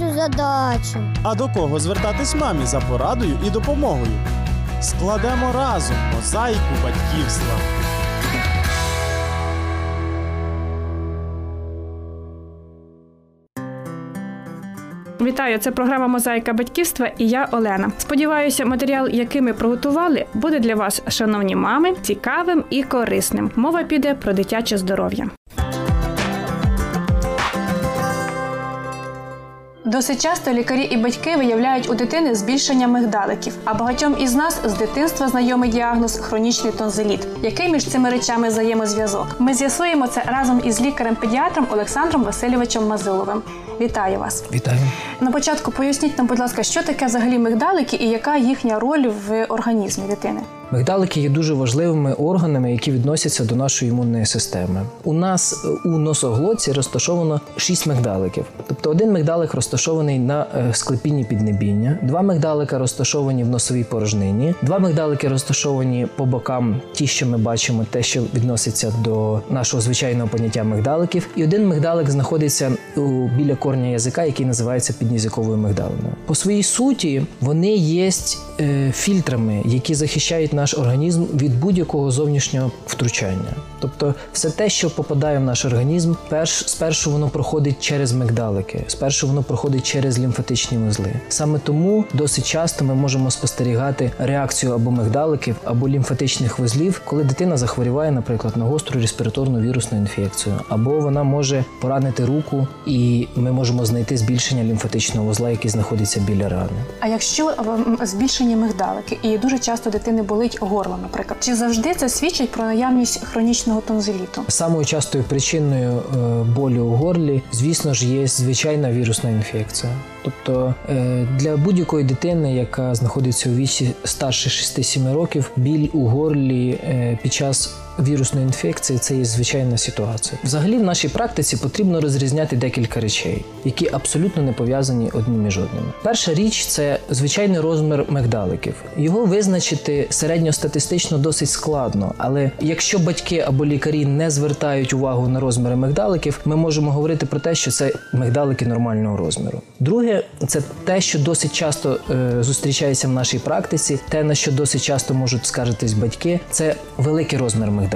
цю задачу. А до кого звертатись мамі за порадою і допомогою? Складемо разом мозаїку батьківства. Вітаю, це програма Мозаїка батьківства і я Олена. Сподіваюся, матеріал, який ми приготували, буде для вас, шановні мами, цікавим і корисним. Мова піде про дитяче здоров'я. Досить часто лікарі і батьки виявляють у дитини збільшення мигдаликів. А багатьом із нас з дитинства знайомий діагноз хронічний тонзиліт. Який між цими речами взаємозв'язок? Ми з'ясуємо це разом із лікарем-педіатром Олександром Васильовичем Мазиловим. Вітаю вас! Вітаю. На початку поясніть нам, будь ласка, що таке взагалі мигдалики і яка їхня роль в організмі дитини? Мигдалики є дуже важливими органами, які відносяться до нашої імунної системи. У нас у носоглотці розташовано 6 мигдаликів. Тобто один мигдалик розташований на е, склепінні піднебіння, два мигдалика розташовані в носовій порожнині, два мигдалики розташовані по бокам, ті, що ми бачимо, те, що відноситься до нашого звичайного поняття мигдаликів, і один мигдалик знаходиться біля корня язика, який називається піднязиковою мигдалиною. По своїй суті вони є е, фільтрами, які захищають наш організм від будь-якого зовнішнього втручання. Тобто, все те, що попадає в наш організм, перш спершу воно проходить через мигдалики, спершу воно проходить через лімфатичні вузли. Саме тому досить часто ми можемо спостерігати реакцію або мигдаликів, або лімфатичних вузлів, коли дитина захворіває, наприклад, на гостру респіраторну вірусну інфекцію, або вона може поранити руку, і ми можемо знайти збільшення лімфатичного вузла, який знаходиться біля рани. А якщо м, збільшені мигдалики, і дуже часто дитини болить горло, наприклад, чи завжди це свідчить про наявність хронічного тонзиліту? Самою частою причиною е, болю у горлі, звісно ж, є звичайна вірусна інфекція. Тобто е, для будь-якої дитини, яка знаходиться у віці старше 6-7 років, біль у горлі е, під час вірусної інфекції це є звичайна ситуація. Взагалі, в нашій практиці потрібно розрізняти декілька речей, які абсолютно не пов'язані одні між одними. Перша річ це звичайний розмір мигдаликів. Його визначити середньостатистично досить складно, але якщо батьки або лікарі не звертають увагу на розміри мигдаликів, ми можемо говорити про те, що це мигдалики нормального розміру. Друге, це те, що досить часто е, зустрічається в нашій практиці, те на що досить часто можуть скаржитись батьки, це великий розмір мигдаликів.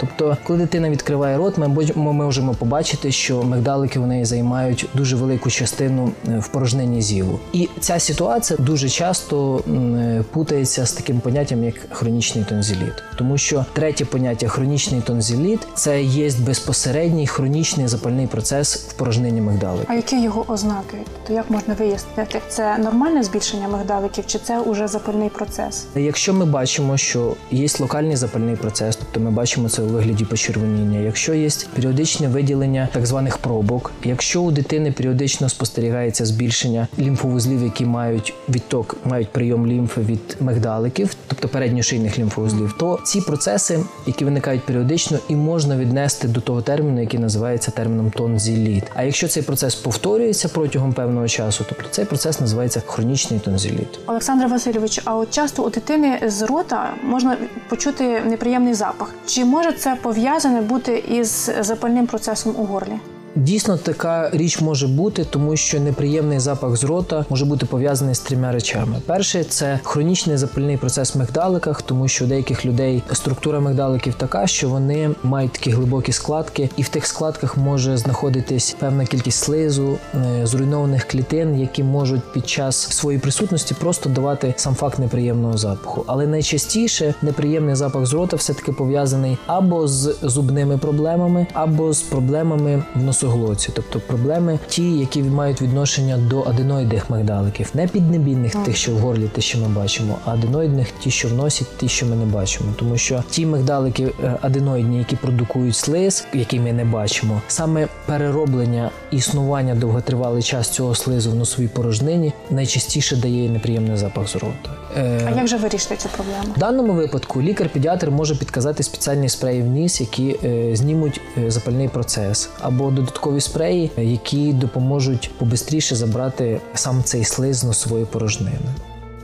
Тобто, коли дитина відкриває рот, ми можемо побачити, що мигдалики у неї займають дуже велику частину е, в порожнині зіву. І ця ситуація дуже часто е, путається з таким поняттям, як хронічний тонзиліт. Тому що третє поняття хронічний тонзиліт це є безпосередній хронічний запальний процес в порожнині мигдалика. А які його ознаки? То як можна вияснити, це нормальне збільшення мигдаликів, чи це уже запальний процес? Якщо ми бачимо, що є локальний запальний процес, тобто ми бачимо це у вигляді почервоніння, якщо є періодичне виділення так званих пробок, якщо у дитини періодично спостерігається збільшення лімфовузлів, які мають відток, мають прийом лімфи від мигдаликів, тобто передньошийних лімфовузлів, то ці процеси, які виникають періодично, і можна віднести до того терміну, який називається терміном тонзиліт. А якщо цей процес повторюється протягом певного часу, тобто цей процес називається хронічний тонзиліт. Олександр Васильович, а от часто у дитини з рота можна почути неприємний запах. Чи може це пов'язане бути із запальним процесом у горлі? Дійсно, така річ може бути, тому що неприємний запах з рота може бути пов'язаний з трьома речами. Перше це хронічний запальний процес в мигдаликах, тому що у деяких людей структура мигдаликів така, що вони мають такі глибокі складки, і в тих складках може знаходитись певна кількість слизу, е, зруйнованих клітин, які можуть під час своєї присутності просто давати сам факт неприємного запаху. Але найчастіше неприємний запах з рота все таки пов'язаний або з зубними проблемами, або з проблемами в носоглотці, тобто проблеми ті, які мають відношення до аденоїдних мигдаликів, не піднебінних, тих, що в горлі, ті, що ми бачимо, а аденоїдних, ті, що в носі, ті, що ми не бачимо. Тому що ті мигдалики е, аденоїдні, які продукують слиз, який ми не бачимо, саме перероблення існування довготривалий час цього слизу в носовій порожнині найчастіше дає неприємний запах з рота. Е, А як же вирішити цю проблему? в даному випадку лікар-педіатр може підказати спеціальні спреї в ніс, які е, знімуть запальний процес, або додаткові спреї, які допоможуть побистріше забрати сам цей слиз з носової порожнини.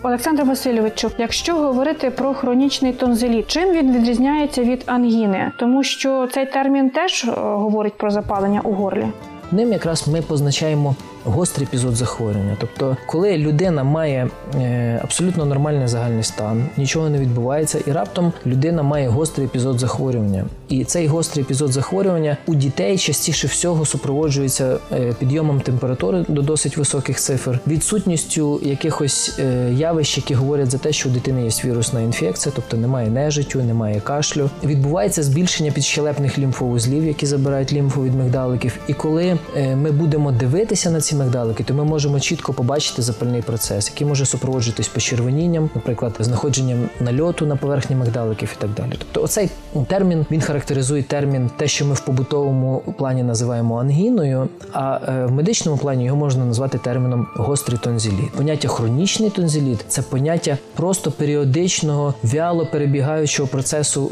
Олександр Васильовичу, якщо говорити про хронічний тонзиліт, чим він відрізняється від ангіни? Тому що цей термін теж е, говорить про запалення у горлі. Ним якраз ми позначаємо гострий епізод захворювання. Тобто, коли людина має е, абсолютно нормальний загальний стан, нічого не відбувається, і раптом людина має гострий епізод захворювання. І цей гострий епізод захворювання у дітей частіше всього супроводжується е, підйомом температури до досить високих цифр, відсутністю якихось е, явищ, які говорять за те, що у дитини є вірусна інфекція, тобто немає нежиттю, немає кашлю. Відбувається збільшення підщелепних лімфовузлів, які забирають лімфу від мигдаликів. І коли е, ми будемо дивитися на ці мигдалики, то ми можемо чітко побачити запальний процес, який може супроводжуватись почервонінням, наприклад, знаходженням нальоту на поверхні мигдаликів і так далі. Тобто, оцей термін він характеризує термін, те, що ми в побутовому плані називаємо ангіною, а е, в медичному плані його можна назвати терміном гострий тонзиліт. Поняття хронічний тонзиліт це поняття просто періодичного вяло перебігаючого процесу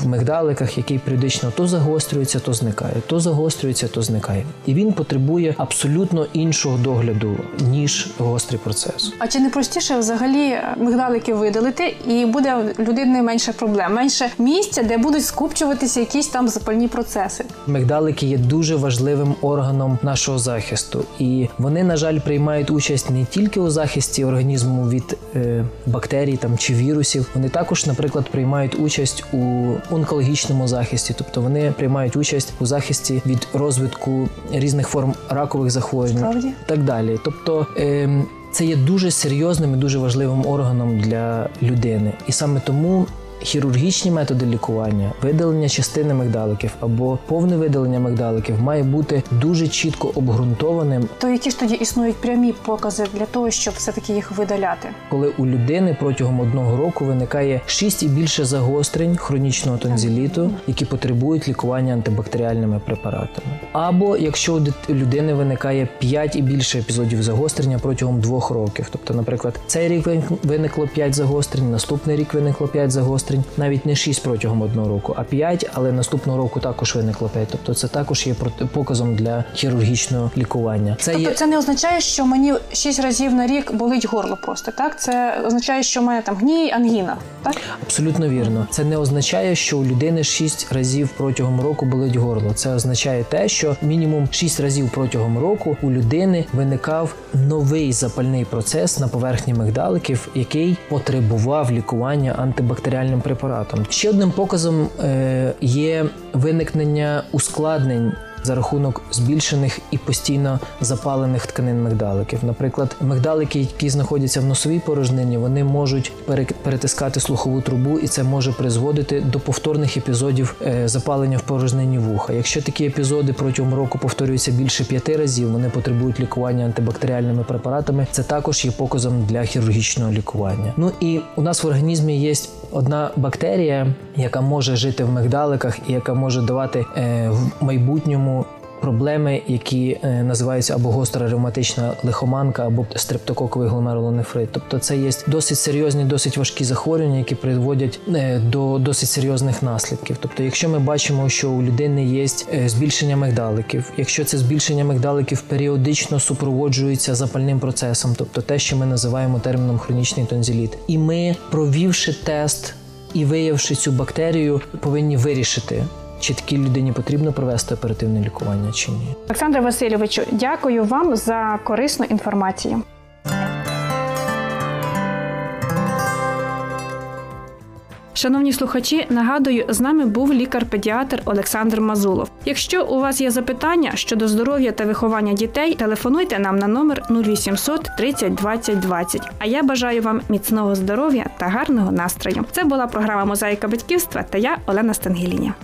в мигдаликах, який періодично то загострюється, то зникає, то загострюється, то зникає. І він потребує абсолютно іншого догляду ніж гострий процес. А чи не простіше взагалі мигдалики видалити, і буде людини менше проблем, менше місця, де будуть скупчуватися якісь там запальні процеси? Мигдалики є дуже важливим органом нашого захисту, і вони, на жаль, приймають участь не тільки у захисті організму від е, бактерій там чи вірусів. Вони також, наприклад, приймають участь у онкологічному захисті, тобто вони приймають участь у захисті від розвитку різних форм ракових захворювань Справді? так далі. Тобто. ем, це є дуже серйозним і дуже важливим органом для людини, і саме тому хірургічні методи лікування, видалення частини мигдаликів або повне видалення мигдаликів має бути дуже чітко обґрунтованим, То які ж тоді існують прямі покази для того, щоб все-таки їх видаляти? коли у людини протягом одного року виникає 6 і більше загострень хронічного тонзиліту, які потребують лікування антибактеріальними препаратами. Або якщо у людини виникає 5 і більше епізодів загострення протягом двох років. Тобто, наприклад, цей рік виникло 5 загострень, наступний рік виникло 5 загострень, навіть не 6 протягом одного року, а 5, але наступного року також виникло 5. Тобто це також є показом для хірургічного лікування. Це Тобто є це не означає, що мені шість разів на рік болить горло просто, так? Це означає, що в мене там гній, ангіна, так? Абсолютно вірно. Це не означає, що у людини 6 разів протягом року болить горло. Це означає те, що мінімум 6 разів протягом року у людини виникав новий запальний процес на поверхні мигдаликів, який потребував лікування антибактеріальним препаратом. Ще одним показом е, є виникнення ускладнень. За рахунок збільшених і постійно запалених тканин мигдаликів. Наприклад, мигдалики, які знаходяться в носовій порожнині, вони можуть пере- перетискати слухову трубу, і це може призводити до повторних епізодів е, запалення в порожнині вуха. Якщо такі епізоди протягом року повторюються більше п'яти разів, вони потребують лікування антибактеріальними препаратами. Це також є показом для хірургічного лікування. Ну і у нас в організмі є одна бактерія, яка може жити в мигдаликах і яка може давати е, в майбутньому проблеми, які е, називаються або гостра ревматична лихоманка, або стрептококовий гломерулонефрит. Тобто це є досить серйозні, досить важкі захворювання, які приводять е, до досить серйозних наслідків. Тобто, якщо ми бачимо, що у людини є е, збільшення мигдаликів, якщо це збільшення мигдаликів періодично супроводжується запальним процесом, тобто те, що ми називаємо терміном хронічний тонзиліт, і ми, провівши тест і виявивши цю бактерію, повинні вирішити. Чи такій людині потрібно провести оперативне лікування чи ні? Олександре Васильовичу, дякую вам за корисну інформацію. Шановні слухачі, нагадую, з нами був лікар-педіатр Олександр Мазулов. Якщо у вас є запитання щодо здоров'я та виховання дітей, телефонуйте нам на номер 0800 30 20 20. А я бажаю вам міцного здоров'я та гарного настрою. Це була програма Мозаїка батьківства та я Олена Стангеліня.